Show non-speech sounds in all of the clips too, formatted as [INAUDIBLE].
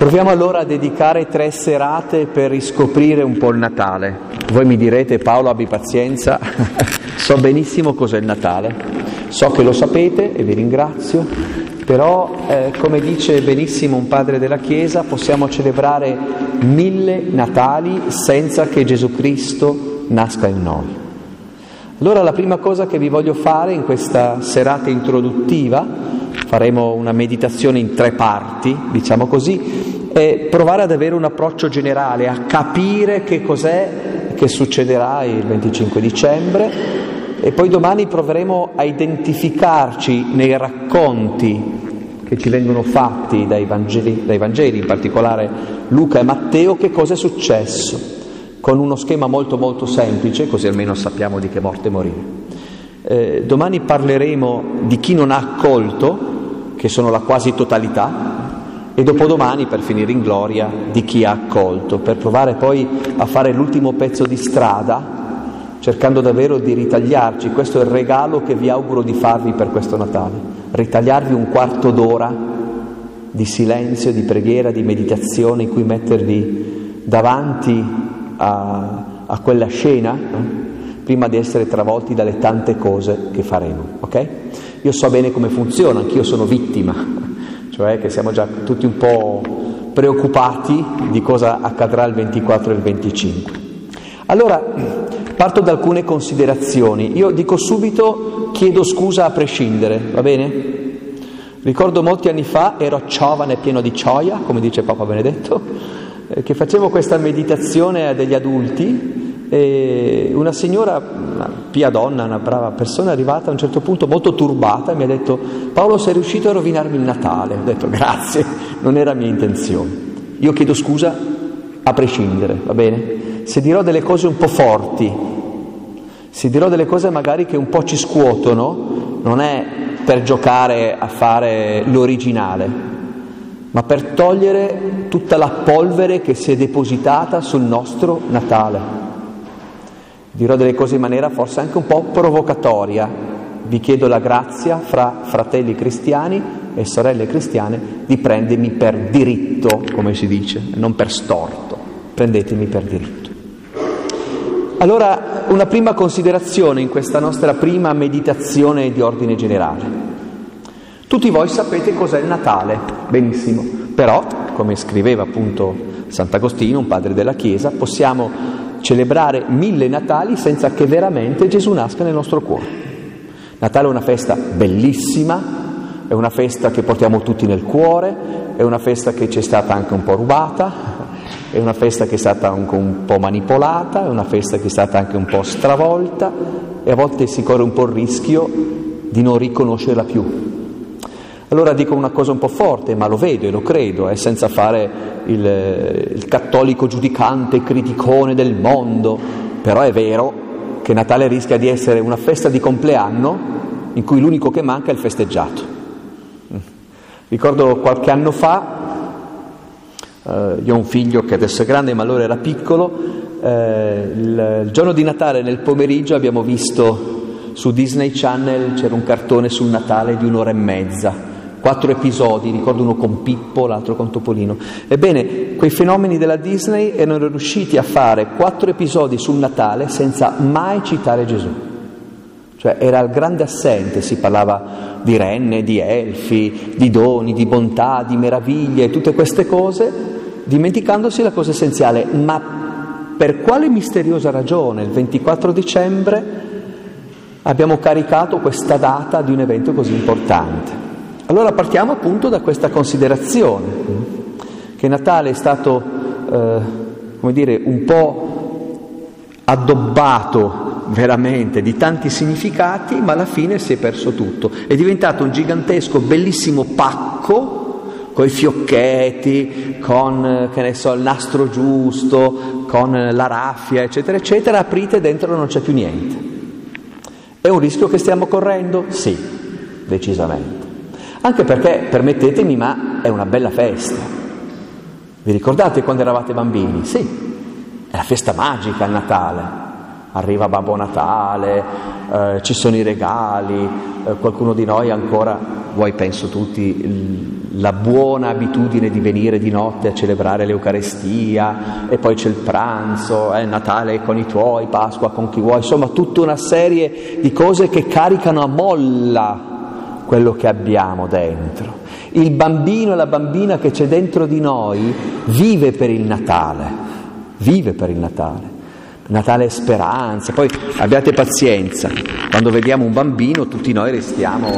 Proviamo allora a dedicare tre serate per riscoprire un po' il Natale. Voi mi direte Paolo abbi pazienza, [LAUGHS] so benissimo cos'è il Natale, so che lo sapete e vi ringrazio, però eh, come dice benissimo un padre della Chiesa possiamo celebrare mille Natali senza che Gesù Cristo nasca in noi. Allora la prima cosa che vi voglio fare in questa serata introduttiva, faremo una meditazione in tre parti, diciamo così, è provare ad avere un approccio generale, a capire che cos'è che succederà il 25 dicembre e poi domani proveremo a identificarci nei racconti che ci vengono fatti dai Vangeli, dai Vangeli, in particolare Luca e Matteo, che cosa è successo, con uno schema molto molto semplice, così almeno sappiamo di che morte morire. Eh, domani parleremo di chi non ha accolto, che sono la quasi totalità, e dopodomani per finire in gloria di chi ha accolto, per provare poi a fare l'ultimo pezzo di strada, cercando davvero di ritagliarci, questo è il regalo che vi auguro di farvi per questo Natale, ritagliarvi un quarto d'ora di silenzio, di preghiera, di meditazione in cui mettervi davanti a, a quella scena, no? Prima di essere travolti dalle tante cose che faremo. ok? Io so bene come funziona, anch'io sono vittima [LAUGHS] cioè che siamo già tutti un po' preoccupati di cosa accadrà il 24 e il 25. Allora, parto da alcune considerazioni. Io dico subito, chiedo scusa a prescindere, va bene? Ricordo molti anni fa, ero giovane pieno di gioia, come dice Papa Benedetto, eh, che facevo questa meditazione a degli adulti e una signora, una pia donna, una brava persona, è arrivata a un certo punto molto turbata e mi ha detto Paolo sei riuscito a rovinarmi il Natale. Ho detto grazie, non era mia intenzione. Io chiedo scusa a prescindere, va bene? Se dirò delle cose un po' forti, se dirò delle cose magari che un po' ci scuotono, non è per giocare a fare l'originale, ma per togliere tutta la polvere che si è depositata sul nostro Natale dirò delle cose in maniera forse anche un po' provocatoria. Vi chiedo la grazia fra fratelli cristiani e sorelle cristiane di prendermi per diritto, come si dice, non per storto. Prendetemi per diritto. Allora, una prima considerazione in questa nostra prima meditazione di ordine generale. Tutti voi sapete cos'è il Natale, benissimo, però, come scriveva appunto Sant'Agostino, un padre della Chiesa, possiamo celebrare mille Natali senza che veramente Gesù nasca nel nostro cuore. Natale è una festa bellissima, è una festa che portiamo tutti nel cuore, è una festa che ci è stata anche un po' rubata, è una festa che è stata anche un po' manipolata, è una festa che è stata anche un po' stravolta e a volte si corre un po' il rischio di non riconoscerla più. Allora dico una cosa un po' forte, ma lo vedo e lo credo, eh, senza fare il, il cattolico giudicante, criticone del mondo, però è vero che Natale rischia di essere una festa di compleanno in cui l'unico che manca è il festeggiato. Ricordo qualche anno fa, eh, io ho un figlio che adesso è grande ma allora era piccolo, eh, il, il giorno di Natale nel pomeriggio abbiamo visto su Disney Channel, c'era un cartone sul Natale di un'ora e mezza quattro episodi, ricordo uno con Pippo, l'altro con Topolino. Ebbene, quei fenomeni della Disney erano riusciti a fare quattro episodi sul Natale senza mai citare Gesù. Cioè era il grande assente, si parlava di renne, di elfi, di doni, di bontà, di meraviglie, tutte queste cose, dimenticandosi la cosa essenziale. Ma per quale misteriosa ragione il 24 dicembre abbiamo caricato questa data di un evento così importante? Allora partiamo appunto da questa considerazione, che Natale è stato, eh, come dire, un po' addobbato veramente di tanti significati, ma alla fine si è perso tutto. È diventato un gigantesco, bellissimo pacco con i fiocchetti, con so, il nastro giusto, con la raffia, eccetera, eccetera. Aprite dentro non c'è più niente. È un rischio che stiamo correndo? Sì, decisamente. Anche perché, permettetemi, ma è una bella festa. Vi ricordate quando eravate bambini? Sì, è la festa magica il Natale. Arriva Babbo Natale, eh, ci sono i regali, eh, qualcuno di noi ancora, voi penso tutti, la buona abitudine di venire di notte a celebrare l'Eucarestia e poi c'è il pranzo, eh, Natale con i tuoi, Pasqua con chi vuoi, insomma tutta una serie di cose che caricano a molla quello che abbiamo dentro. Il bambino e la bambina che c'è dentro di noi vive per il Natale, vive per il Natale. Natale è speranza, poi abbiate pazienza, quando vediamo un bambino tutti noi restiamo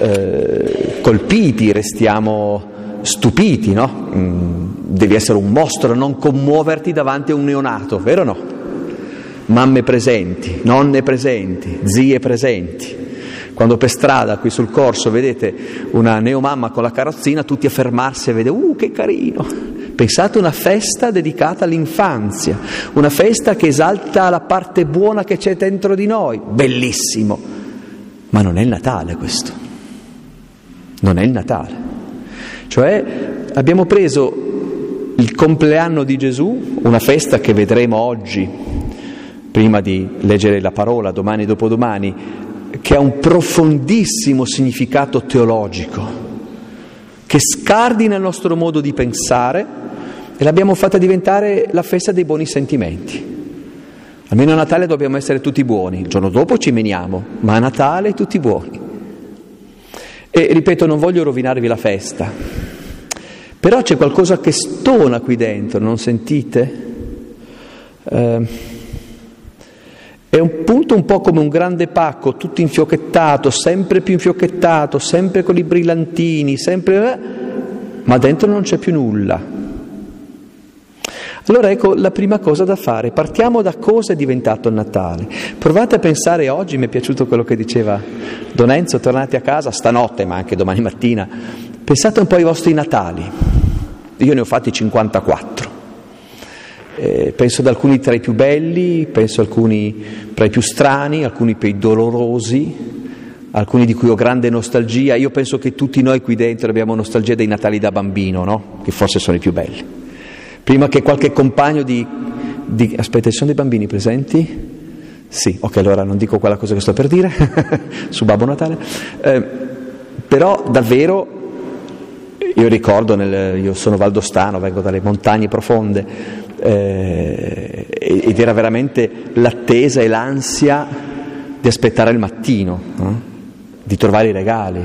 eh, colpiti, restiamo stupiti, no? Mm, devi essere un mostro, non commuoverti davanti a un neonato, vero o no? Mamme presenti, nonne presenti, zie presenti. Quando per strada, qui sul corso, vedete una neomamma con la carrozzina, tutti a fermarsi e vedere, uh, che carino! Pensate a una festa dedicata all'infanzia, una festa che esalta la parte buona che c'è dentro di noi, bellissimo, ma non è il Natale questo, non è il Natale. Cioè abbiamo preso il compleanno di Gesù, una festa che vedremo oggi, prima di leggere la parola, domani e dopodomani, che ha un profondissimo significato teologico, che scardina il nostro modo di pensare e l'abbiamo fatta diventare la festa dei buoni sentimenti. Almeno a Natale dobbiamo essere tutti buoni, il giorno dopo ci meniamo, ma a Natale tutti buoni. E ripeto, non voglio rovinarvi la festa, però c'è qualcosa che stona qui dentro, non sentite? Eh, è un punto un po' come un grande pacco, tutto infiocchettato, sempre più infiocchettato, sempre con i brillantini, sempre... ma dentro non c'è più nulla. Allora ecco la prima cosa da fare, partiamo da cosa è diventato il Natale. Provate a pensare oggi, mi è piaciuto quello che diceva Don Enzo, tornate a casa stanotte, ma anche domani mattina, pensate un po' ai vostri Natali. Io ne ho fatti 54. Eh, penso ad alcuni tra i più belli, penso ad alcuni tra i più strani, alcuni più dolorosi, alcuni di cui ho grande nostalgia. Io penso che tutti noi qui dentro abbiamo nostalgia dei Natali da bambino, no? Che forse sono i più belli prima che qualche compagno di, di... Aspetta, ci sono dei bambini presenti? Sì, ok, allora non dico quella cosa che sto per dire [LAUGHS] su Babbo Natale, eh, però davvero io ricordo, nel, io sono valdostano, vengo dalle montagne profonde eh, ed era veramente l'attesa e l'ansia di aspettare il mattino, no? di trovare i regali.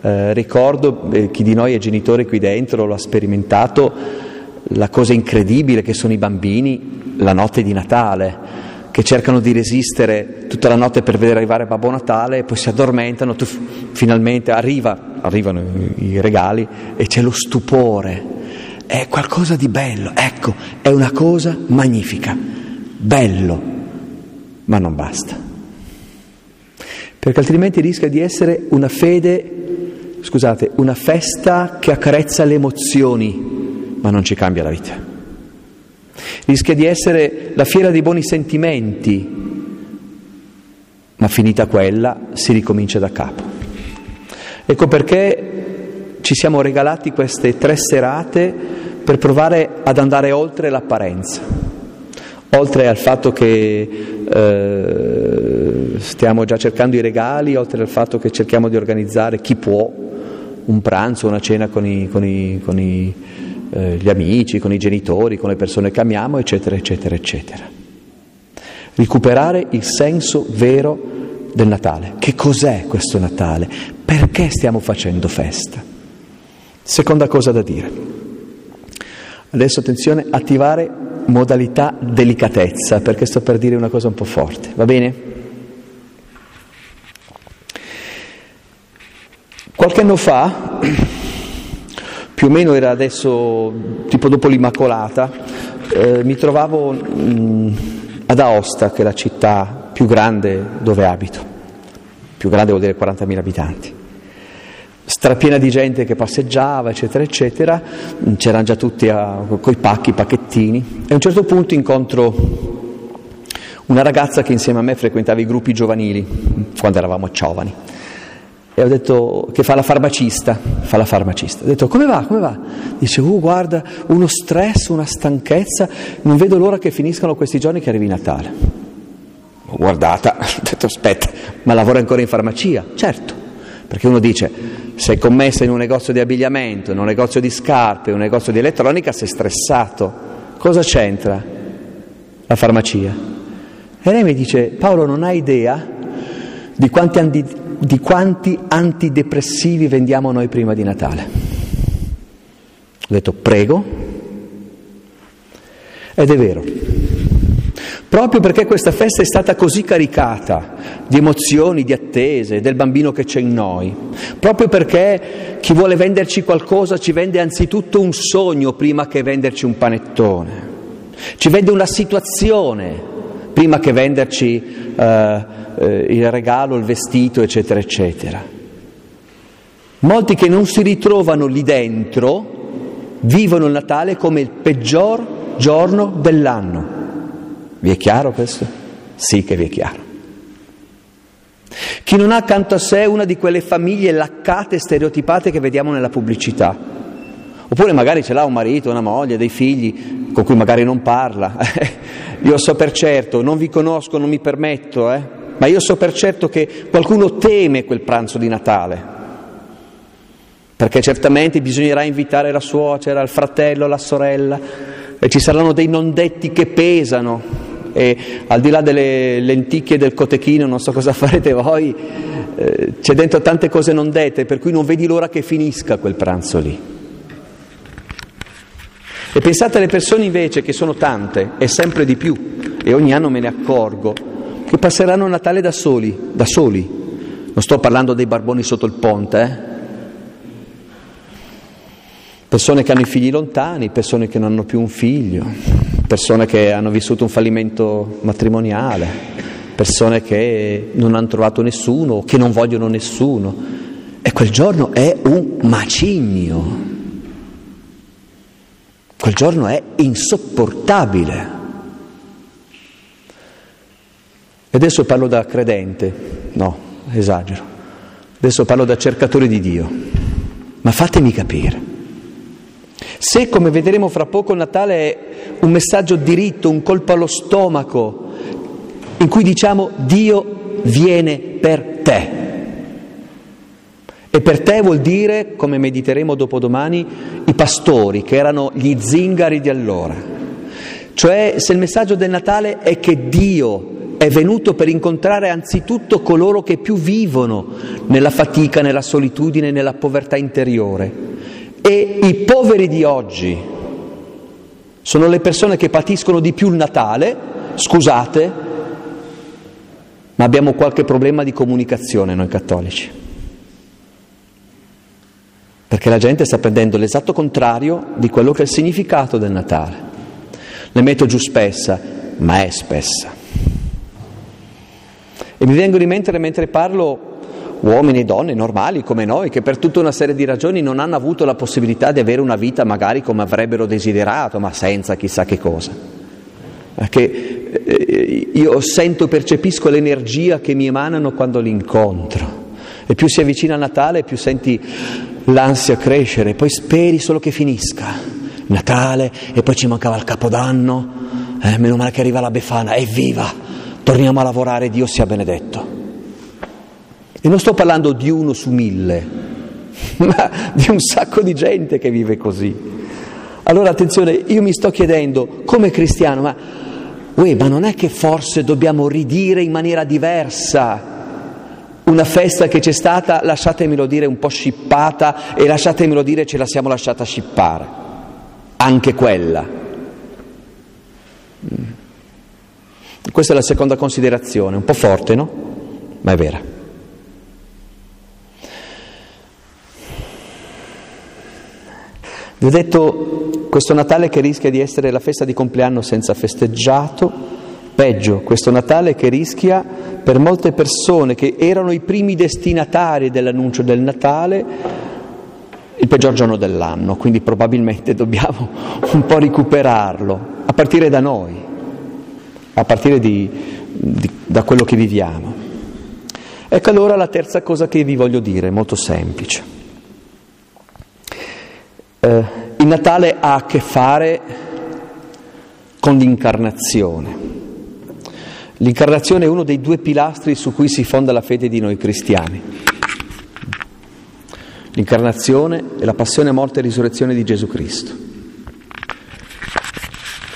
Eh, ricordo, eh, chi di noi è genitore qui dentro lo ha sperimentato, la cosa incredibile che sono i bambini la notte di Natale, che cercano di resistere tutta la notte per vedere arrivare Babbo Natale e poi si addormentano, tu, finalmente arriva, arrivano i regali e c'è lo stupore. È qualcosa di bello, ecco, è una cosa magnifica, bello, ma non basta. Perché altrimenti rischia di essere una fede, scusate, una festa che accarezza le emozioni ma non ci cambia la vita. Rischia di essere la fiera dei buoni sentimenti, ma finita quella si ricomincia da capo. Ecco perché ci siamo regalati queste tre serate per provare ad andare oltre l'apparenza, oltre al fatto che eh, stiamo già cercando i regali, oltre al fatto che cerchiamo di organizzare chi può un pranzo, una cena con i, con i, con i eh, gli amici, con i genitori, con le persone che amiamo, eccetera, eccetera, eccetera. Recuperare il senso vero del Natale. Che cos'è questo Natale? Perché stiamo facendo festa? Seconda cosa da dire. Adesso attenzione, attivare modalità delicatezza, perché sto per dire una cosa un po' forte, va bene? Qualche anno fa [CLEARS THROAT] più o meno era adesso tipo dopo l'Immacolata, eh, mi trovavo mh, ad Aosta, che è la città più grande dove abito, più grande vuol dire 40.000 abitanti, strapiena di gente che passeggiava, eccetera, eccetera, c'erano già tutti con i pacchi, i pacchettini, e a un certo punto incontro una ragazza che insieme a me frequentava i gruppi giovanili, quando eravamo giovani e ho detto che fa la farmacista, fa la farmacista. Ho detto come va, come va? Dice, uh, guarda, uno stress, una stanchezza, non vedo l'ora che finiscano questi giorni che arrivi Natale. Ho guardata, [LAUGHS] ho detto aspetta, ma lavora ancora in farmacia? Certo, Perché uno dice, sei commessa in un negozio di abbigliamento, in un negozio di scarpe, in un negozio di elettronica, sei stressato. Cosa c'entra la farmacia? E lei mi dice, Paolo non hai idea di quanti, andi, di quanti antidepressivi vendiamo noi prima di Natale? Ho detto, prego. Ed è vero. Proprio perché questa festa è stata così caricata di emozioni, di attese, del bambino che c'è in noi, proprio perché chi vuole venderci qualcosa ci vende anzitutto un sogno prima che venderci un panettone, ci vende una situazione prima che venderci eh, eh, il regalo, il vestito, eccetera, eccetera. Molti che non si ritrovano lì dentro vivono il Natale come il peggior giorno dell'anno. Vi è chiaro questo? Sì che vi è chiaro. Chi non ha accanto a sé una di quelle famiglie laccate e stereotipate che vediamo nella pubblicità, oppure magari ce l'ha un marito, una moglie, dei figli con cui magari non parla. io so per certo, non vi conosco, non mi permetto, eh, ma io so per certo che qualcuno teme quel pranzo di Natale, perché certamente bisognerà invitare la suocera, il fratello, la sorella, e ci saranno dei non detti che pesano, e al di là delle lenticchie del cotechino, non so cosa [LAUGHS] farete voi, eh, c'è dentro tante cose non dette, per cui non vedi l'ora che finisca quel pranzo lì. E pensate alle persone invece, che sono tante e sempre di più, e ogni anno me ne accorgo, che passeranno Natale da soli, da soli. Non sto parlando dei barboni sotto il ponte, eh? Persone che hanno i figli lontani, persone che non hanno più un figlio, persone che hanno vissuto un fallimento matrimoniale, persone che non hanno trovato nessuno o che non vogliono nessuno. E quel giorno è un macigno. Quel giorno è insopportabile. E adesso parlo da credente, no, esagero. Adesso parlo da cercatore di Dio. Ma fatemi capire. Se, come vedremo fra poco, Natale è un messaggio diritto, un colpo allo stomaco, in cui diciamo Dio viene per te. E per te vuol dire, come mediteremo dopodomani, i pastori, che erano gli zingari di allora. Cioè, se il messaggio del Natale è che Dio è venuto per incontrare anzitutto coloro che più vivono nella fatica, nella solitudine, nella povertà interiore e i poveri di oggi sono le persone che patiscono di più il Natale, scusate, ma abbiamo qualche problema di comunicazione noi cattolici. Perché la gente sta prendendo l'esatto contrario di quello che è il significato del Natale. Le metto giù spessa, ma è spessa. E mi vengono in mente mentre parlo uomini e donne normali come noi, che per tutta una serie di ragioni non hanno avuto la possibilità di avere una vita magari come avrebbero desiderato, ma senza chissà che cosa. Perché eh, io sento, percepisco l'energia che mi emanano quando li incontro. E più si avvicina a Natale, più senti l'ansia crescere, poi speri solo che finisca. Natale e poi ci mancava il Capodanno, eh, meno male che arriva la Befana, evviva, torniamo a lavorare, Dio sia benedetto. E non sto parlando di uno su mille, [LAUGHS] ma di un sacco di gente che vive così. Allora attenzione, io mi sto chiedendo come cristiano, ma, uè, ma non è che forse dobbiamo ridire in maniera diversa una festa che c'è stata, lasciatemelo dire, un po' scippata e lasciatemelo dire ce la siamo lasciata scippare, anche quella. Mm. Questa è la seconda considerazione, un po' forte, no? Ma è vera. Vi ho detto questo Natale che rischia di essere la festa di compleanno senza festeggiato, peggio, questo Natale che rischia per molte persone che erano i primi destinatari dell'annuncio del Natale il peggior giorno dell'anno, quindi probabilmente [LAUGHS] dobbiamo un po' recuperarlo, a partire da noi, a partire di, di, da quello che viviamo. Ecco allora la terza cosa che vi voglio dire, molto semplice. Eh, il Natale ha a che fare con l'incarnazione. L'incarnazione è uno dei due pilastri su cui si fonda la fede di noi cristiani. l'incarnazione e la passione, morte e risurrezione di Gesù Cristo.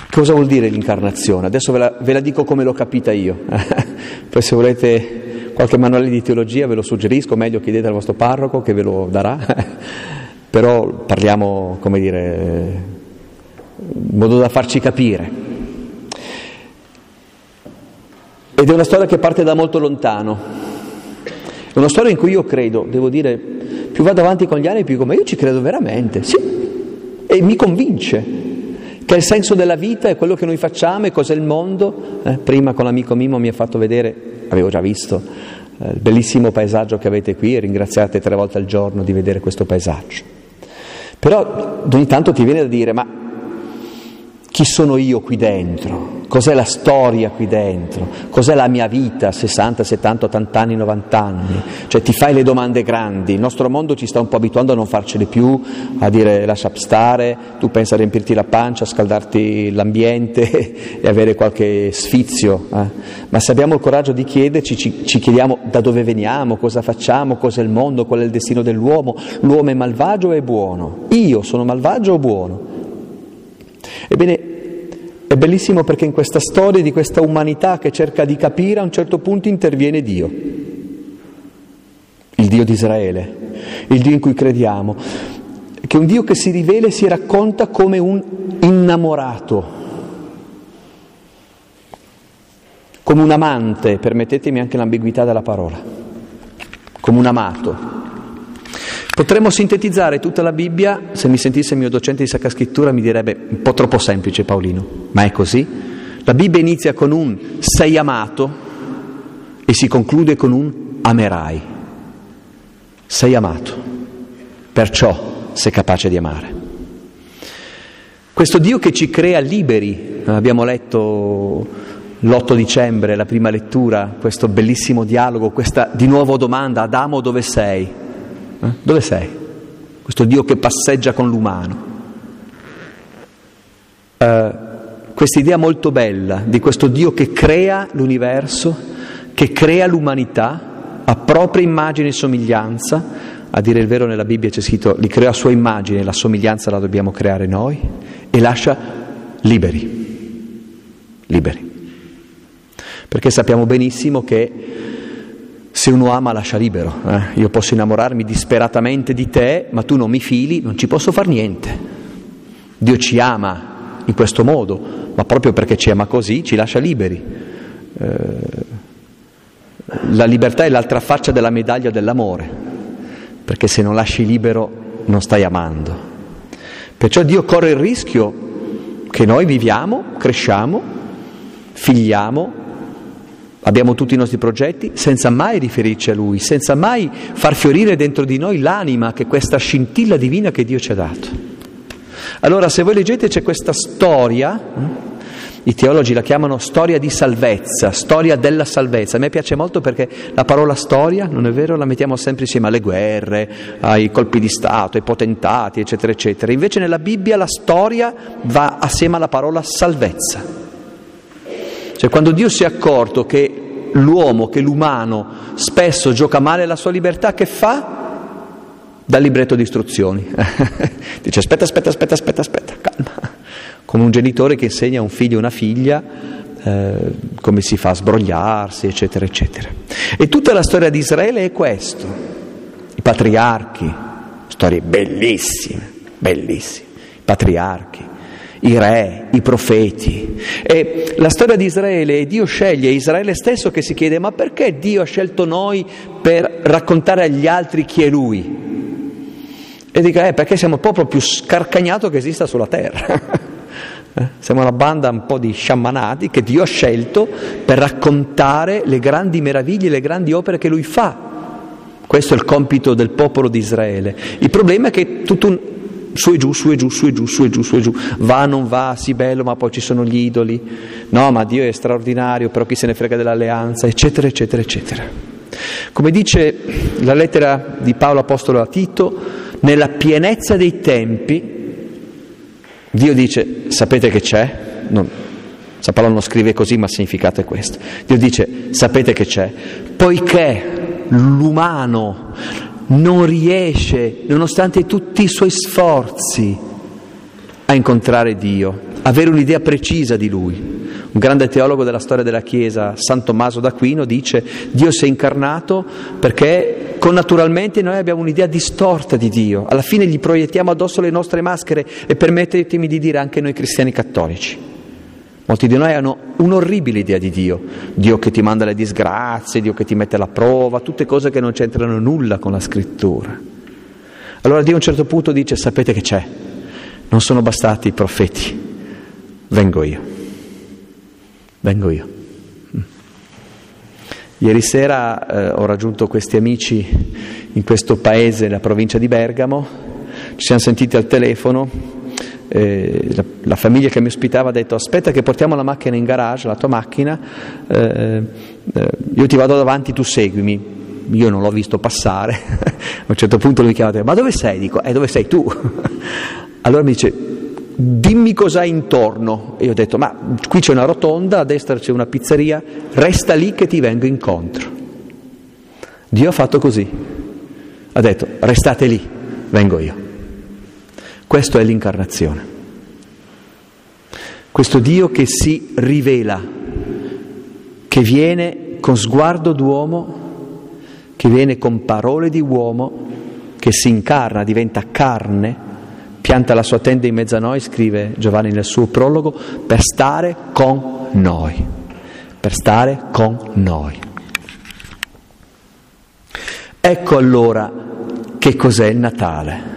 Cosa vuol dire l'incarnazione? Adesso ve la, ve la dico come l'ho capita io, [LAUGHS] poi se volete qualche manuale di teologia ve lo suggerisco, meglio chiedete al vostro parroco che ve lo darà, [LAUGHS] però parliamo, come dire, in modo da farci capire. Ed è una storia che parte da molto lontano, è una storia in cui io credo, devo dire, più vado avanti con gli anni più come io ci credo veramente, sì, e mi convince che il senso della vita è quello che noi facciamo e cos'è il mondo. Eh, prima con l'amico Mimo mi ha fatto vedere, avevo già visto, eh, il bellissimo paesaggio che avete qui e ringraziate tre volte al giorno di vedere questo paesaggio. Però ogni tanto ti viene da dire, ma chi sono io qui dentro? Cos'è la storia qui dentro? Cos'è la mia vita, 60, 70, 80 anni, 90 anni? Cioè ti fai le domande grandi, il nostro mondo ci sta un po' abituando a non farcele più, a dire lascia stare, tu pensa a riempirti la pancia, a scaldarti l'ambiente [LAUGHS] e avere qualche sfizio, eh? ma se abbiamo il coraggio di chiederci, ci, ci chiediamo da dove veniamo, cosa facciamo, cos'è il mondo, qual è il destino dell'uomo, l'uomo è malvagio o è buono? Io sono malvagio o buono? Ebbene, è bellissimo perché in questa storia di questa umanità che cerca di capire a un certo punto interviene Dio, il Dio di Israele, il Dio in cui crediamo, che è un Dio che si rivela e si racconta come un innamorato, come un amante, permettetemi anche l'ambiguità della parola, come un amato. Potremmo sintetizzare tutta la Bibbia, se mi sentisse il mio docente di Sacra Scrittura mi direbbe un po' troppo semplice Paolino, ma è così. La Bibbia inizia con un sei amato e si conclude con un amerai. Sei amato, perciò sei capace di amare. Questo Dio che ci crea liberi, abbiamo letto l'8 dicembre, la prima lettura, questo bellissimo dialogo, questa di nuovo domanda, Adamo dove sei? Eh? Dove sei? Questo Dio che passeggia con l'umano. Uh, questa idea molto bella di questo Dio che crea l'universo, che crea l'umanità a propria immagine e somiglianza, a dire il vero nella Bibbia c'è scritto li crea a sua immagine, la somiglianza la dobbiamo creare noi, e lascia liberi, liberi. Perché sappiamo benissimo che se uno ama lascia libero, eh? io posso innamorarmi disperatamente di te, ma tu non mi fili, non ci posso fare niente. Dio ci ama in questo modo, ma proprio perché ci ama così ci lascia liberi. Eh, la libertà è l'altra faccia della medaglia dell'amore, perché se non lasci libero non stai amando. Perciò Dio corre il rischio che noi viviamo, cresciamo, figliamo, Abbiamo tutti i nostri progetti senza mai riferirci a Lui, senza mai far fiorire dentro di noi l'anima che è questa scintilla divina che Dio ci ha dato. Allora, se voi leggete c'è questa storia, hm? i teologi la chiamano storia di salvezza, storia della salvezza. A me piace molto perché la parola storia, non è vero, la mettiamo sempre insieme alle guerre, ai colpi di Stato, ai potentati, eccetera, eccetera. Invece nella Bibbia la storia va assieme alla parola salvezza. Cioè quando Dio si è accorto che l'uomo, che l'umano spesso gioca male la sua libertà, che fa? Dà libretto di istruzioni. [LAUGHS] Dice aspetta, aspetta, aspetta, aspetta, aspetta, calma. Come un genitore che insegna a un figlio o una figlia eh, come si fa a sbrogliarsi, eccetera, eccetera. E tutta la storia di Israele è questo. I patriarchi, storie bellissime, bellissime. I patriarchi, i re, i profeti. E la storia di Israele, Dio sceglie Israele stesso che si chiede ma perché Dio ha scelto noi per raccontare agli altri chi è Lui? E dica, eh, perché siamo il popolo più scarcagnato che esista sulla terra. [LAUGHS] Eh, siamo una banda un po' di sciamanati che Dio ha scelto per raccontare le grandi meraviglie, le grandi opere che Lui fa. Questo è il compito del popolo di Israele. Il problema è che tutto un, su e giù, su e giù, su e giù, su e giù, su e giù, va, non va, sì bello, ma poi ci sono gli idoli, no, ma Dio è straordinario, però chi se ne frega dell'alleanza, eccetera, eccetera, eccetera. Come dice la lettera di Paolo Apostolo a Tito, nella pienezza dei tempi, Dio dice, sapete che c'è? Non, San Paolo non scrive così, ma il significato è questo. Dio dice, sapete che c'è? Poiché l'umano, non riesce, nonostante tutti i suoi sforzi, a incontrare Dio, avere un'idea precisa di Lui. Un grande teologo della storia della Chiesa, San Tommaso d'Aquino, dice Dio si è incarnato perché connaturalmente noi abbiamo un'idea distorta di Dio, alla fine gli proiettiamo addosso le nostre maschere e permettetemi di dire anche noi cristiani cattolici. Molti di noi hanno un'orribile idea di Dio, Dio che ti manda le disgrazie, Dio che ti mette alla prova, tutte cose che non c'entrano nulla con la scrittura. Allora Dio a un certo punto dice, sapete che c'è, non sono bastati i profeti, vengo io, vengo io. Ieri sera eh, ho raggiunto questi amici in questo paese, nella provincia di Bergamo, ci siamo sentiti al telefono eh, la, la, famiglia che mi ospitava ha detto aspetta che portiamo la macchina in garage, la tua macchina, eh, eh, io ti vado davanti, tu seguimi. Io non l'ho visto passare, [LAUGHS] a un certo punto lui mi chiama, ma dove sei? Dico, eh dove sei tu? [LAUGHS] allora mi dice, dimmi cos'hai intorno. E io ho detto, ma qui c'è una rotonda, a destra c'è una pizzeria, resta lì che ti vengo incontro. Dio ha fatto così, ha detto, restate lì, vengo io. Questo è l'incarnazione. Questo Dio che si rivela, che viene con sguardo d'uomo, che viene con parole di uomo, che si incarna, diventa carne, pianta la sua tenda in mezzo a noi, scrive Giovanni nel suo prologo, per stare con noi, per stare con noi. Ecco allora che cos'è il Natale.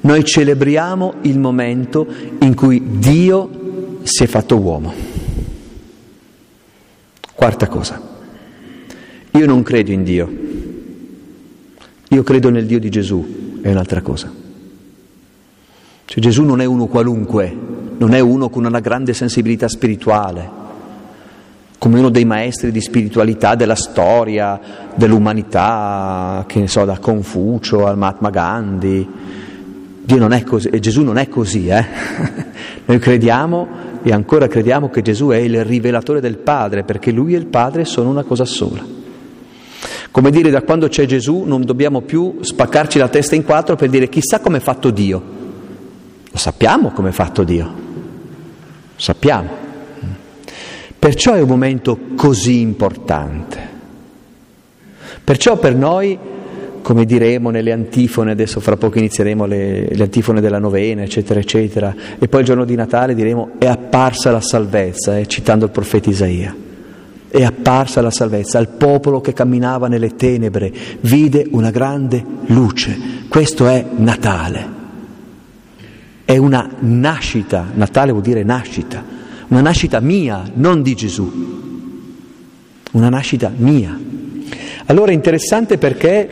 Noi celebriamo il momento in cui Dio si è fatto uomo. Quarta cosa, io non credo in Dio, io credo nel Dio di Gesù, è un'altra cosa. Cioè Gesù non è uno qualunque, non è uno con una grande sensibilità spirituale, come uno dei maestri di spiritualità della storia, dell'umanità, che ne so, da Confucio al Mahatma Gandhi. Dio non è così, e Gesù non è così, eh? [LAUGHS] Noi crediamo e ancora crediamo che Gesù è il rivelatore del Padre, perché Lui e il Padre sono una cosa sola. Come dire, da quando c'è Gesù non dobbiamo più spaccarci la testa in quattro per dire chissà come è fatto Dio. Lo sappiamo come è fatto Dio, lo sappiamo. Perciò è un momento così importante. Perciò per noi come diremo nelle antifone, adesso fra poco inizieremo le, le, antifone della novena, eccetera, eccetera, e poi il giorno di Natale diremo è apparsa la salvezza, eh, citando il profeta Isaia. È apparsa la salvezza al popolo che camminava nelle tenebre, vide una grande luce. Questo è Natale. È una nascita, Natale vuol dire nascita, una nascita mia, non di Gesù. Una nascita mia. Allora è interessante perché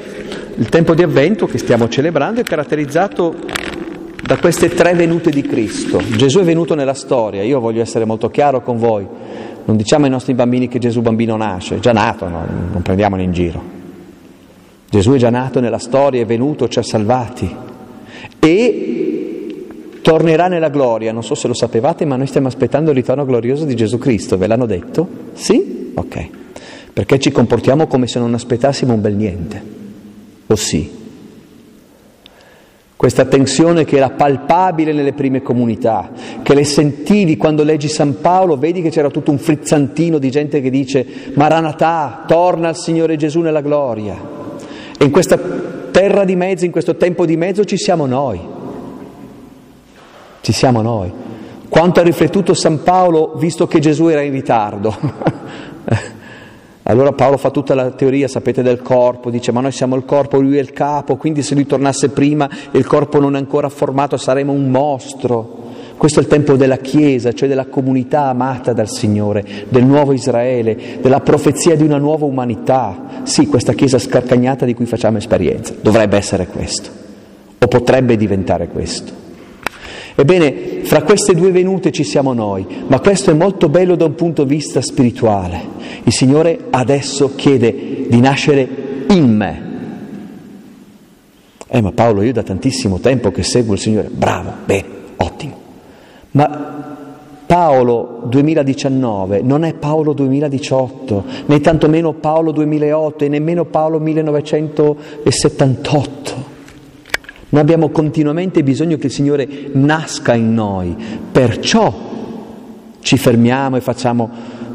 il tempo di avvento che stiamo celebrando è caratterizzato da queste tre venute di Cristo. Gesù è venuto nella storia, io voglio essere molto chiaro con voi, non diciamo ai nostri bambini che Gesù bambino nasce, è già nato, no? non prendiamolo in giro. Gesù è già nato nella storia, è venuto, ci ha salvati e tornerà nella gloria. Non so se lo sapevate, ma noi stiamo aspettando il ritorno glorioso di Gesù Cristo, ve l'hanno detto? Sì? Ok. Perché ci comportiamo come se non aspettassimo un bel niente o sì? Questa tensione che era palpabile nelle prime comunità, che le sentivi quando leggi San Paolo, vedi che c'era tutto un frizzantino di gente che dice Maranatà, torna al Signore Gesù nella gloria. E in questa terra di mezzo, in questo tempo di mezzo ci siamo noi. Ci siamo noi. Quanto ha riflettuto San Paolo visto che Gesù era in ritardo? [LAUGHS] Allora Paolo fa tutta la teoria, sapete, del corpo, dice ma noi siamo il corpo, lui è il capo, quindi se lui tornasse prima e il corpo non è ancora formato saremo un mostro. Questo è il tempo della Chiesa, cioè della comunità amata dal Signore, del nuovo Israele, della profezia di una nuova umanità. Sì, questa Chiesa scarcagnata di cui facciamo esperienza, dovrebbe essere questo, o potrebbe diventare questo. Ebbene, fra queste due venute ci siamo noi, ma questo è molto bello da un punto di vista spirituale. Il Signore adesso chiede di nascere in me. Eh, ma Paolo, io da tantissimo tempo che seguo il Signore, bravo, bene, ottimo. Ma Paolo 2019 non è Paolo 2018, né tantomeno Paolo 2008 e nemmeno Paolo 1978. Noi abbiamo continuamente bisogno che il Signore nasca in noi, perciò ci fermiamo e facciamo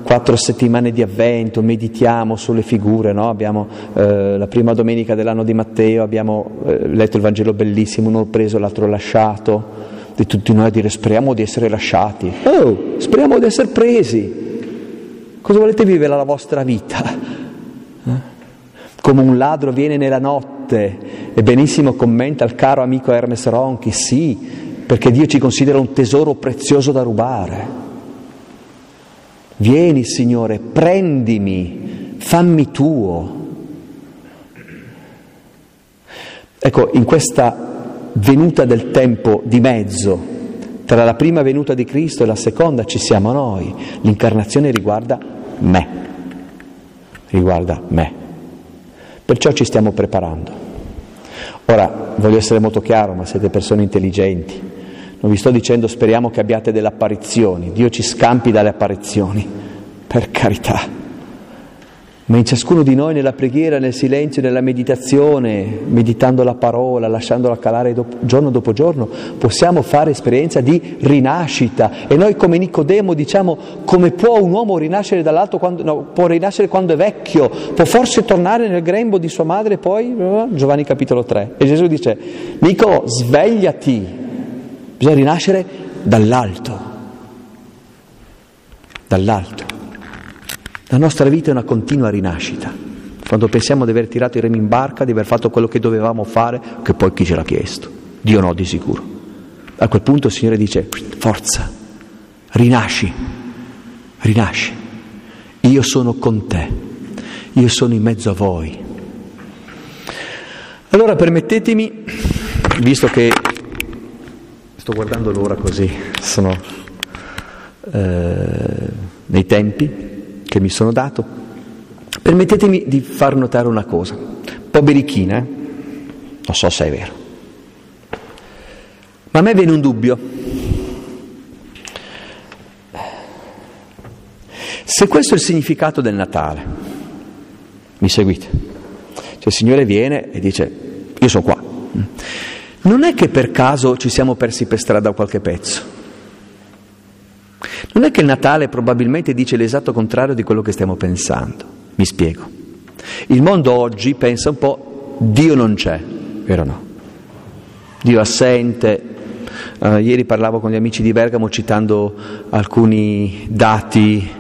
quattro settimane di avvento, meditiamo sulle figure, no? abbiamo eh, la prima domenica dell'anno di Matteo, abbiamo eh, letto il Vangelo bellissimo, uno preso, l'altro lasciato, di tutti noi a dire speriamo di essere lasciati, oh, speriamo di essere presi, cosa volete vivere la vostra vita? Eh? Come un ladro viene nella notte e benissimo commenta il caro amico Hermes Ronchi, sì, perché Dio ci considera un tesoro prezioso da rubare. Vieni Signore, prendimi, fammi tuo. Ecco, in questa venuta del tempo di mezzo, tra la prima venuta di Cristo e la seconda ci siamo noi. L'incarnazione riguarda me, riguarda me. Perciò ci stiamo preparando. Ora, voglio essere molto chiaro, ma siete persone intelligenti. Non vi sto dicendo speriamo che abbiate delle apparizioni, Dio ci scampi dalle apparizioni, per carità. Ma in ciascuno di noi nella preghiera, nel silenzio, nella meditazione, meditando la parola, lasciandola calare dopo, giorno dopo giorno, possiamo fare esperienza di rinascita. E noi come Nicodemo diciamo come può un uomo rinascere dall'alto quando, no, può rinascere quando è vecchio, può forse tornare nel grembo di sua madre poi? Giovanni capitolo 3. E Gesù dice, Nico, svegliati, Bisogna rinascere dall'alto, dall'alto. La nostra vita è una continua rinascita. Quando pensiamo di aver tirato i remi in barca, di aver fatto quello che dovevamo fare, che poi chi ce l'ha chiesto? Dio no, di sicuro. A quel punto il Signore dice, forza, rinasci, rinasci. Io sono con te, io sono in mezzo a voi. Allora permettetemi, visto che Sto guardando l'ora così, sono eh, nei tempi che mi sono dato. Permettetemi di far notare una cosa, un po' berichina, eh? non so se è vero, ma a me viene un dubbio. Se questo è il significato del Natale, mi seguite? Cioè il Signore viene e dice, io sono qua. Non è che per caso ci siamo persi per strada qualche pezzo. Non è che il Natale probabilmente dice l'esatto contrario di quello che stiamo pensando. Mi spiego. Il mondo oggi pensa un po' Dio non c'è, vero o no? Dio assente. Uh, ieri parlavo con gli amici di Bergamo citando alcuni dati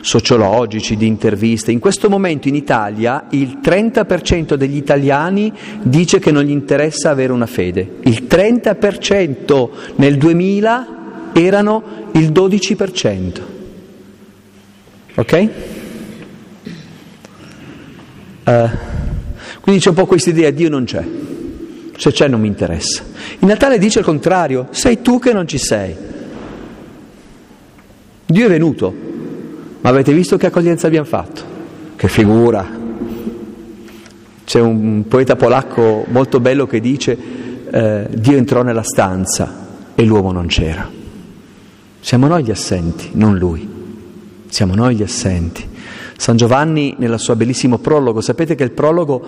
sociologici, di interviste. In questo momento in Italia il 30% degli italiani dice che non gli interessa avere una fede. Il 30% nel 2000 erano il 12%. Ok? Uh, quindi c'è un po' questa idea, Dio non c'è, se c'è non mi interessa. Il Natale dice il contrario, sei tu che non ci sei. Dio è venuto, ma avete visto che accoglienza abbiamo fatto? Che figura! C'è un poeta polacco molto bello che dice eh, Dio entrò nella stanza e l'uomo non c'era. Siamo noi gli assenti, non lui. Siamo noi gli assenti. San Giovanni nel suo bellissimo prologo, sapete che il prologo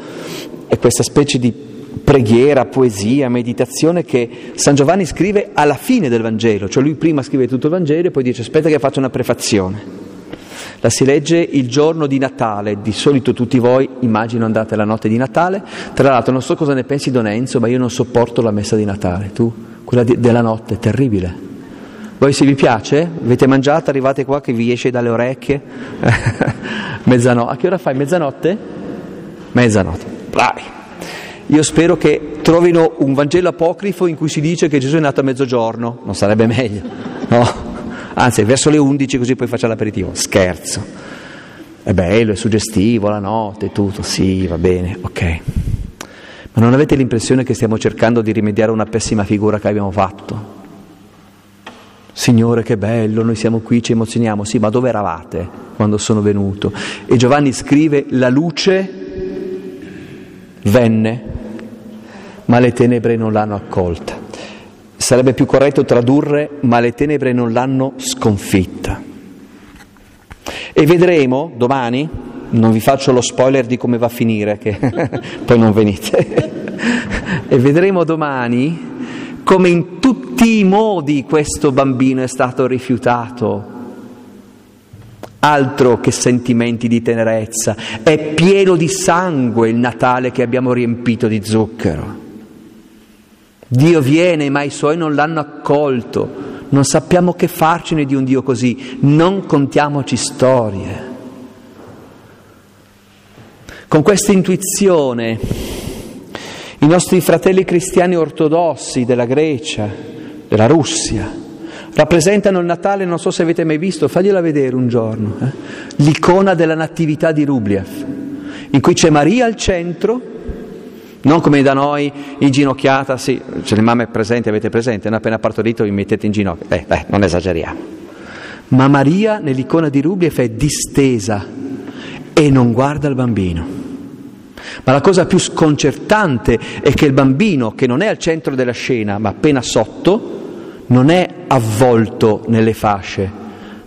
è questa specie di preghiera, poesia, meditazione che San Giovanni scrive alla fine del Vangelo, cioè lui prima scrive tutto il Vangelo e poi dice aspetta che faccio una prefazione. La si legge il giorno di Natale, di solito tutti voi immagino andate la notte di Natale, tra l'altro non so cosa ne pensi Don Enzo, ma io non sopporto la messa di Natale, tu? Quella di, della notte, terribile. Voi se vi piace, avete mangiato, arrivate qua che vi esce dalle orecchie, [LAUGHS] mezzanotte, a che ora fai? Mezzanotte? Mezzanotte, bravi. Io spero che trovino un Vangelo apocrifo in cui si dice che Gesù è nato a mezzogiorno, non sarebbe meglio, [LAUGHS] no? anzi verso le 11 così poi faccia l'aperitivo, scherzo, è bello, è suggestivo, la notte, tutto, sì, va bene, ok. Ma non avete l'impressione che stiamo cercando di rimediare una pessima figura che abbiamo fatto? Signore, che bello, noi siamo qui, ci emozioniamo. Sì, ma dove eravate quando sono venuto? E Giovanni scrive, la luce venne, ma le tenebre non l'hanno accolta. sarebbe più corretto tradurre, ma le tenebre non l'hanno sconfitta. E vedremo domani, non vi faccio lo spoiler di come va a finire, che [LAUGHS] poi non venite, e vedremo domani come in tutti i modi questo bambino è stato rifiutato. Altro che sentimenti di tenerezza, è pieno di sangue il Natale che abbiamo riempito di zucchero. Dio viene, ma i suoi non l'hanno accolto. Non sappiamo che farcene di un Dio così, non contiamoci storie. Con questa intuizione i nostri fratelli cristiani ortodossi della Grecia, della Russia, rappresentano il Natale, non so se avete mai visto, fagliela vedere un giorno, eh? l'icona della Natività di Rubliev, in cui c'è Maria al centro, non come da noi inginocchiata, sì, c'è le mamme presenti, avete presente, non appena partorito vi mettete in ginocchio, eh, beh, non esageriamo. Ma Maria nell'icona di Rubliev è distesa e non guarda il bambino. Ma la cosa più sconcertante è che il bambino, che non è al centro della scena, ma appena sotto, non è avvolto nelle fasce,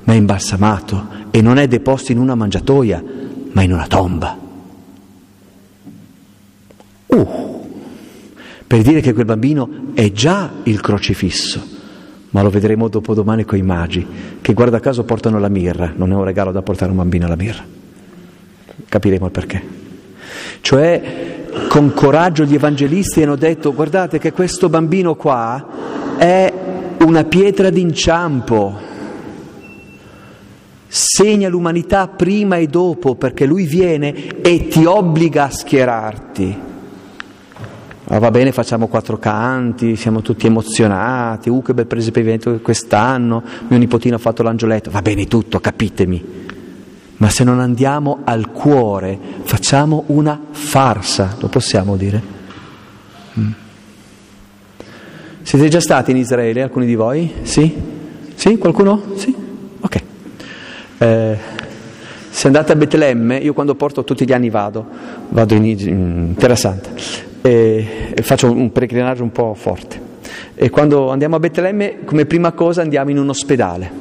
ma è imbalsamato e non è deposto in una mangiatoia, ma in una tomba. Uh, per dire che quel bambino è già il crocifisso, ma lo vedremo dopodomani con i magi, che guarda caso portano la mirra, non è un regalo da portare un bambino alla mirra. Capiremo il perché. Cioè, con coraggio gli evangelisti hanno detto, guardate che questo bambino qua è una pietra d'inciampo, segna l'umanità prima e dopo perché lui viene e ti obbliga a schierarti. Ah, va bene, facciamo quattro canti, siamo tutti emozionati, uh che bel presepimento quest'anno, mio nipotino ha fatto l'angioletto, va bene tutto, capitemi. Ma se non andiamo al cuore, facciamo una farsa, lo possiamo dire? Mm. Siete già stati in Israele, alcuni di voi? Sì? Sì? Qualcuno? Sì? Ok. Eh, se andate a Betlemme, io quando porto tutti gli anni vado, vado in, Terra Santa e, e faccio un peregrinaggio un po' forte. E quando andiamo a Betlemme, come prima cosa andiamo in un ospedale,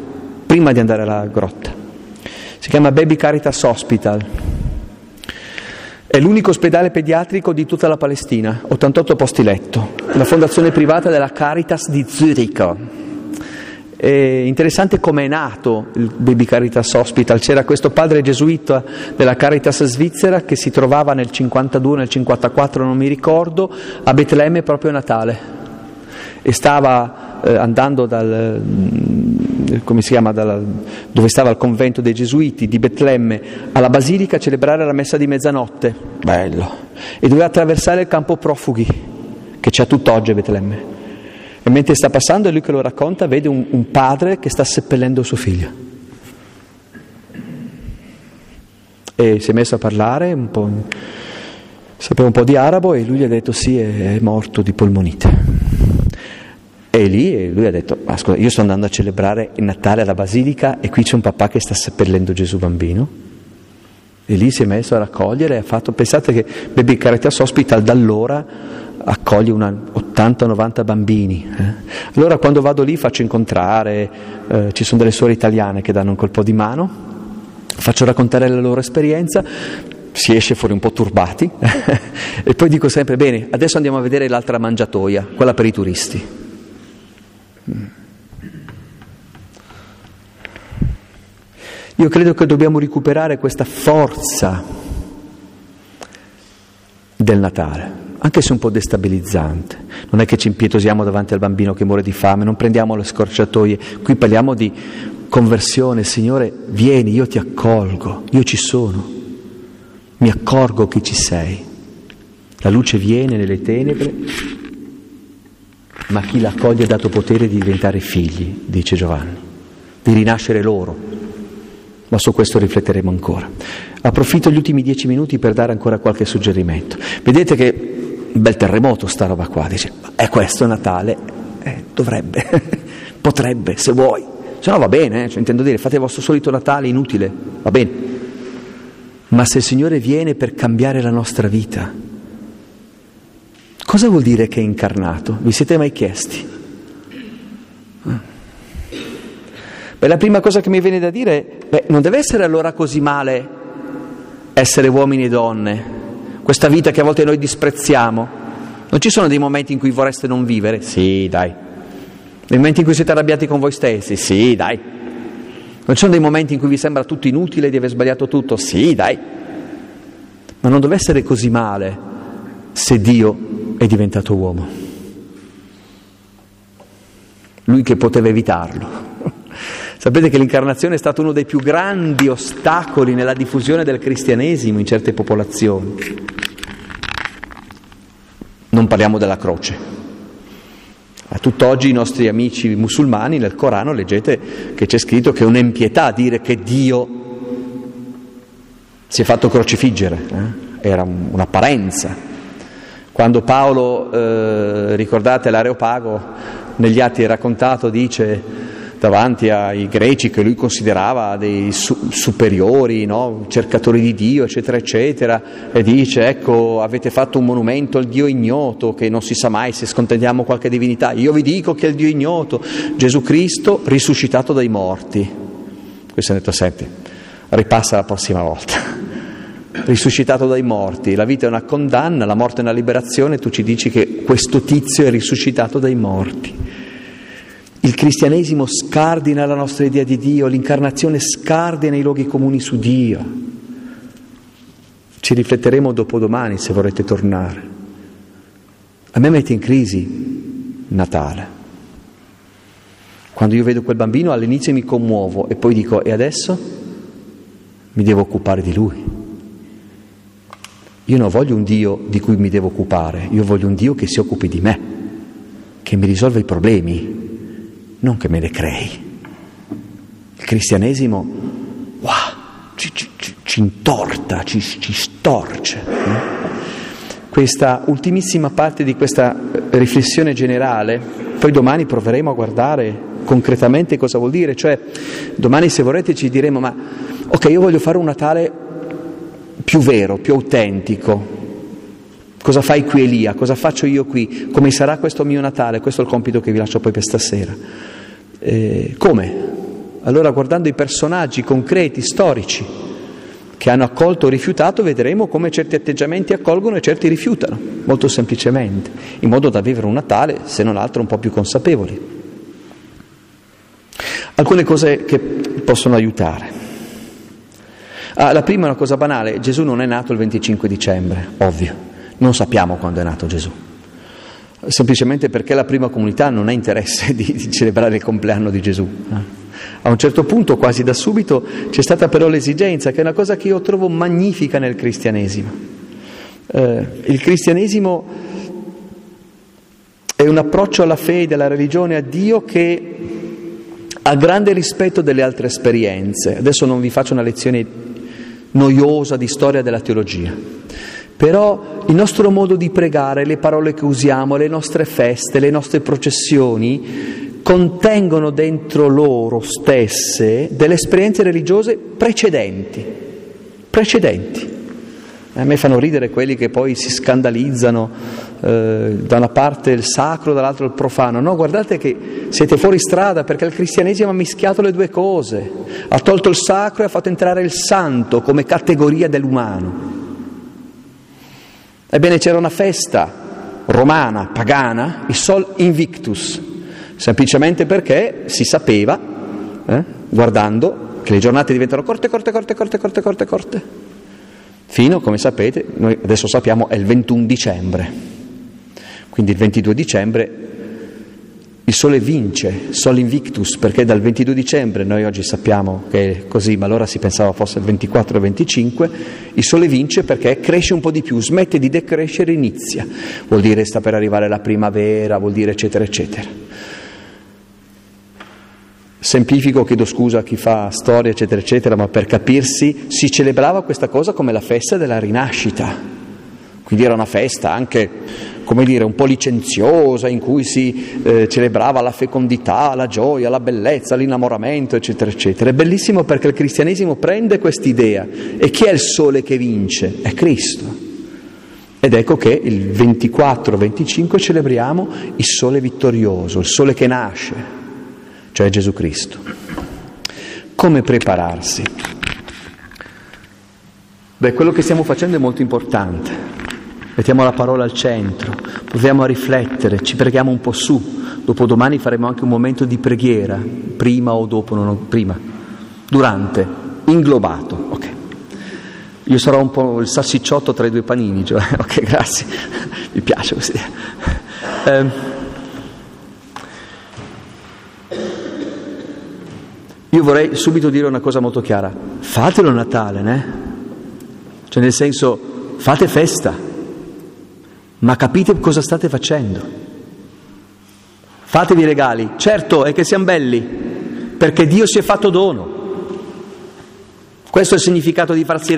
prima di andare alla grotta. Si chiama Baby Caritas Hospital. È l'unico ospedale pediatrico di tutta la Palestina, 88 posti letto, la fondazione privata della Caritas di Zurigo. È interessante come è nato il Baby Caritas Hospital. C'era questo padre gesuita della Caritas svizzera che si trovava nel 52, nel 54, non mi ricordo, a Betlemme proprio a Natale. E stava eh, andando dal, come si chiama, dalla, dove stava il convento dei Gesuiti di Betlemme, alla Basilica a celebrare la messa di mezzanotte. Bello. E doveva attraversare il campo profughi, che c'è tutt'oggi a Betlemme. E mentre sta passando, è lui che lo racconta, vede un, un padre che sta seppellendo suo figlio. E si è messo a parlare, un sapeva un po' di arabo, e lui gli ha detto sì, è morto di polmonite. E lì lui ha detto, scusa, io sto andando a celebrare il Natale alla Basilica e qui c'è un papà che sta seppellendo Gesù bambino. E lì si è messo a raccogliere e ha fatto, pensate che Baby Caritas Hospital da allora accoglie 80-90 bambini. Eh. Allora quando vado lì faccio incontrare, eh, ci sono delle suore italiane che danno un colpo di mano, faccio raccontare la loro esperienza, si esce fuori un po' turbati [LAUGHS] e poi dico sempre, bene, adesso andiamo a vedere l'altra mangiatoia, quella per i turisti. Io credo che dobbiamo recuperare questa forza del Natale, anche se un po' destabilizzante. Non è che ci impietosiamo davanti al bambino che muore di fame, non prendiamo le scorciatoie, qui parliamo di conversione, Signore, vieni, io ti accolgo, io ci sono, mi accorgo che ci sei. La luce viene nelle tenebre, ma chi l'accoglie è dato potere di diventare figli, dice Giovanni, di rinascere loro ma su questo rifletteremo ancora. Approfitto gli ultimi dieci minuti per dare ancora qualche suggerimento. Vedete che bel terremoto sta roba qua, dice, è questo Natale? Eh, dovrebbe, [LAUGHS] potrebbe, se vuoi. Se no va bene, eh? cioè, intendo dire, fate il vostro solito Natale inutile, va bene. Ma se il Signore viene per cambiare la nostra vita, cosa vuol dire che è incarnato? Vi siete mai chiesti? Beh, la prima cosa che mi viene da dire è, beh, non deve essere allora così male essere uomini e donne, questa vita che a volte noi disprezziamo. Non ci sono dei momenti in cui vorreste non vivere? Sì, dai. Dei momenti in cui siete arrabbiati con voi stessi? Sì, dai. Non ci sono dei momenti in cui vi sembra tutto inutile di aver sbagliato tutto? Sì, dai. Ma non deve essere così male se Dio è diventato uomo. Lui che poteva evitarlo. [LAUGHS] Sapete che l'incarnazione è stato uno dei più grandi ostacoli nella diffusione del cristianesimo in certe popolazioni. Non parliamo della croce. A tutt'oggi i nostri amici musulmani nel Corano leggete che c'è scritto che è un'empietà dire che Dio si è fatto crocifiggere, eh? era un'apparenza. Quando Paolo, eh, ricordate l'Areopago, negli atti raccontato, dice davanti ai greci che lui considerava dei su- superiori, no? cercatori di Dio, eccetera, eccetera, e dice, ecco, avete fatto un monumento al Dio ignoto, che non si sa mai se scontentiamo qualche divinità. Io vi dico che è il Dio ignoto, Gesù Cristo risuscitato dai morti. Questo è detto, senti, ripassa la prossima volta. Risuscitato dai morti, la vita è una condanna, la morte è una liberazione, tu ci dici che questo tizio è risuscitato dai morti. Il cristianesimo scardina la nostra idea di Dio, l'incarnazione scardina i luoghi comuni su Dio. Ci rifletteremo dopodomani se vorrete tornare. A me mette in crisi Natale. Quando io vedo quel bambino all'inizio mi commuovo e poi dico e adesso mi devo occupare di lui. Io non voglio un Dio di cui mi devo occupare, io voglio un Dio che si occupi di me, che mi risolva i problemi, non che me le crei. Il cristianesimo wow, ci, ci, ci, intorta, ci, ci storce. Eh? Questa ultimissima parte di questa riflessione generale, poi domani proveremo a guardare concretamente cosa vuol dire, cioè domani se vorrete ci diremo ma ok io voglio fare un Natale più vero, più autentico, Cosa fai qui Elia? Cosa faccio io qui? Come sarà questo mio Natale? Questo è il compito che vi lascio poi per stasera. Eh, come? Allora guardando i personaggi concreti, storici, che hanno accolto o rifiutato, vedremo come certi atteggiamenti accolgono e certi rifiutano, molto semplicemente, in modo da vivere un Natale, se non altro, un po' più consapevoli. Alcune cose che possono aiutare. Ah, la prima è una cosa banale, Gesù non è nato il 25 dicembre, ovvio. Non sappiamo quando è nato Gesù, semplicemente perché la prima comunità non ha interesse di, [LAUGHS] di celebrare il compleanno di Gesù. A un certo punto, quasi da subito, c'è stata però l'esigenza, che è una cosa che io trovo magnifica nel cristianesimo. Eh, il cristianesimo è un approccio alla fede, alla religione, a Dio che ha grande rispetto delle altre esperienze. Adesso non vi faccio una lezione noiosa di storia della teologia. Però il nostro modo di pregare, le parole che usiamo, le nostre feste, le nostre processioni contengono dentro loro stesse delle esperienze religiose precedenti, precedenti. A me fanno ridere quelli che poi si scandalizzano eh, da una parte il sacro, dall'altra il profano. No, guardate che siete fuori strada perché il cristianesimo ha mischiato le due cose, ha tolto il sacro e ha fatto entrare il santo come categoria dell'umano. Ebbene c'era una festa romana, pagana, il Sol Invictus, semplicemente perché si sapeva, eh, guardando, che le giornate diventano corte, corte, corte, corte, corte, corte, corte, fino, come sapete, noi adesso sappiamo, è il 21 dicembre. Quindi il 22 dicembre il sole vince, Sol Invictus, perché dal 22 dicembre, noi oggi sappiamo che è così, ma allora si pensava fosse il 24 e 25, il sole vince perché cresce un po' di più, smette di decrescere, inizia. Vuol dire sta per arrivare la primavera, vuol dire eccetera, eccetera. Semplifico, chiedo scusa a chi fa storia, eccetera, eccetera, ma per capirsi si celebrava questa cosa come la festa della rinascita. Quindi era una festa anche, come dire, un po' licenziosa in cui si eh, celebrava la fecondità, la gioia, la bellezza, l'innamoramento, eccetera, eccetera. È bellissimo perché il cristianesimo prende quest'idea. E chi è il sole che vince? È Cristo. Ed ecco che il 24-25 celebriamo il sole vittorioso, il sole che nasce, cioè Gesù Cristo. Come prepararsi? Beh, quello che stiamo facendo è molto importante. Mettiamo la parola al centro, proviamo a riflettere, ci preghiamo un po' su. Dopodomani faremo anche un momento di preghiera, prima o dopo, non prima, durante, inglobato. Ok. Io sarò un po' il salsicciotto tra i due panini, cioè, [LAUGHS] ok, grazie, mi piace così. Eh, Io vorrei subito dire una cosa molto chiara, fatelo Natale, né? Cioè nel senso, fate festa, ma capite cosa state facendo. Fatevi regali, certo è che siamo belli, perché Dio si è fatto dono. Questo è il significato di farsi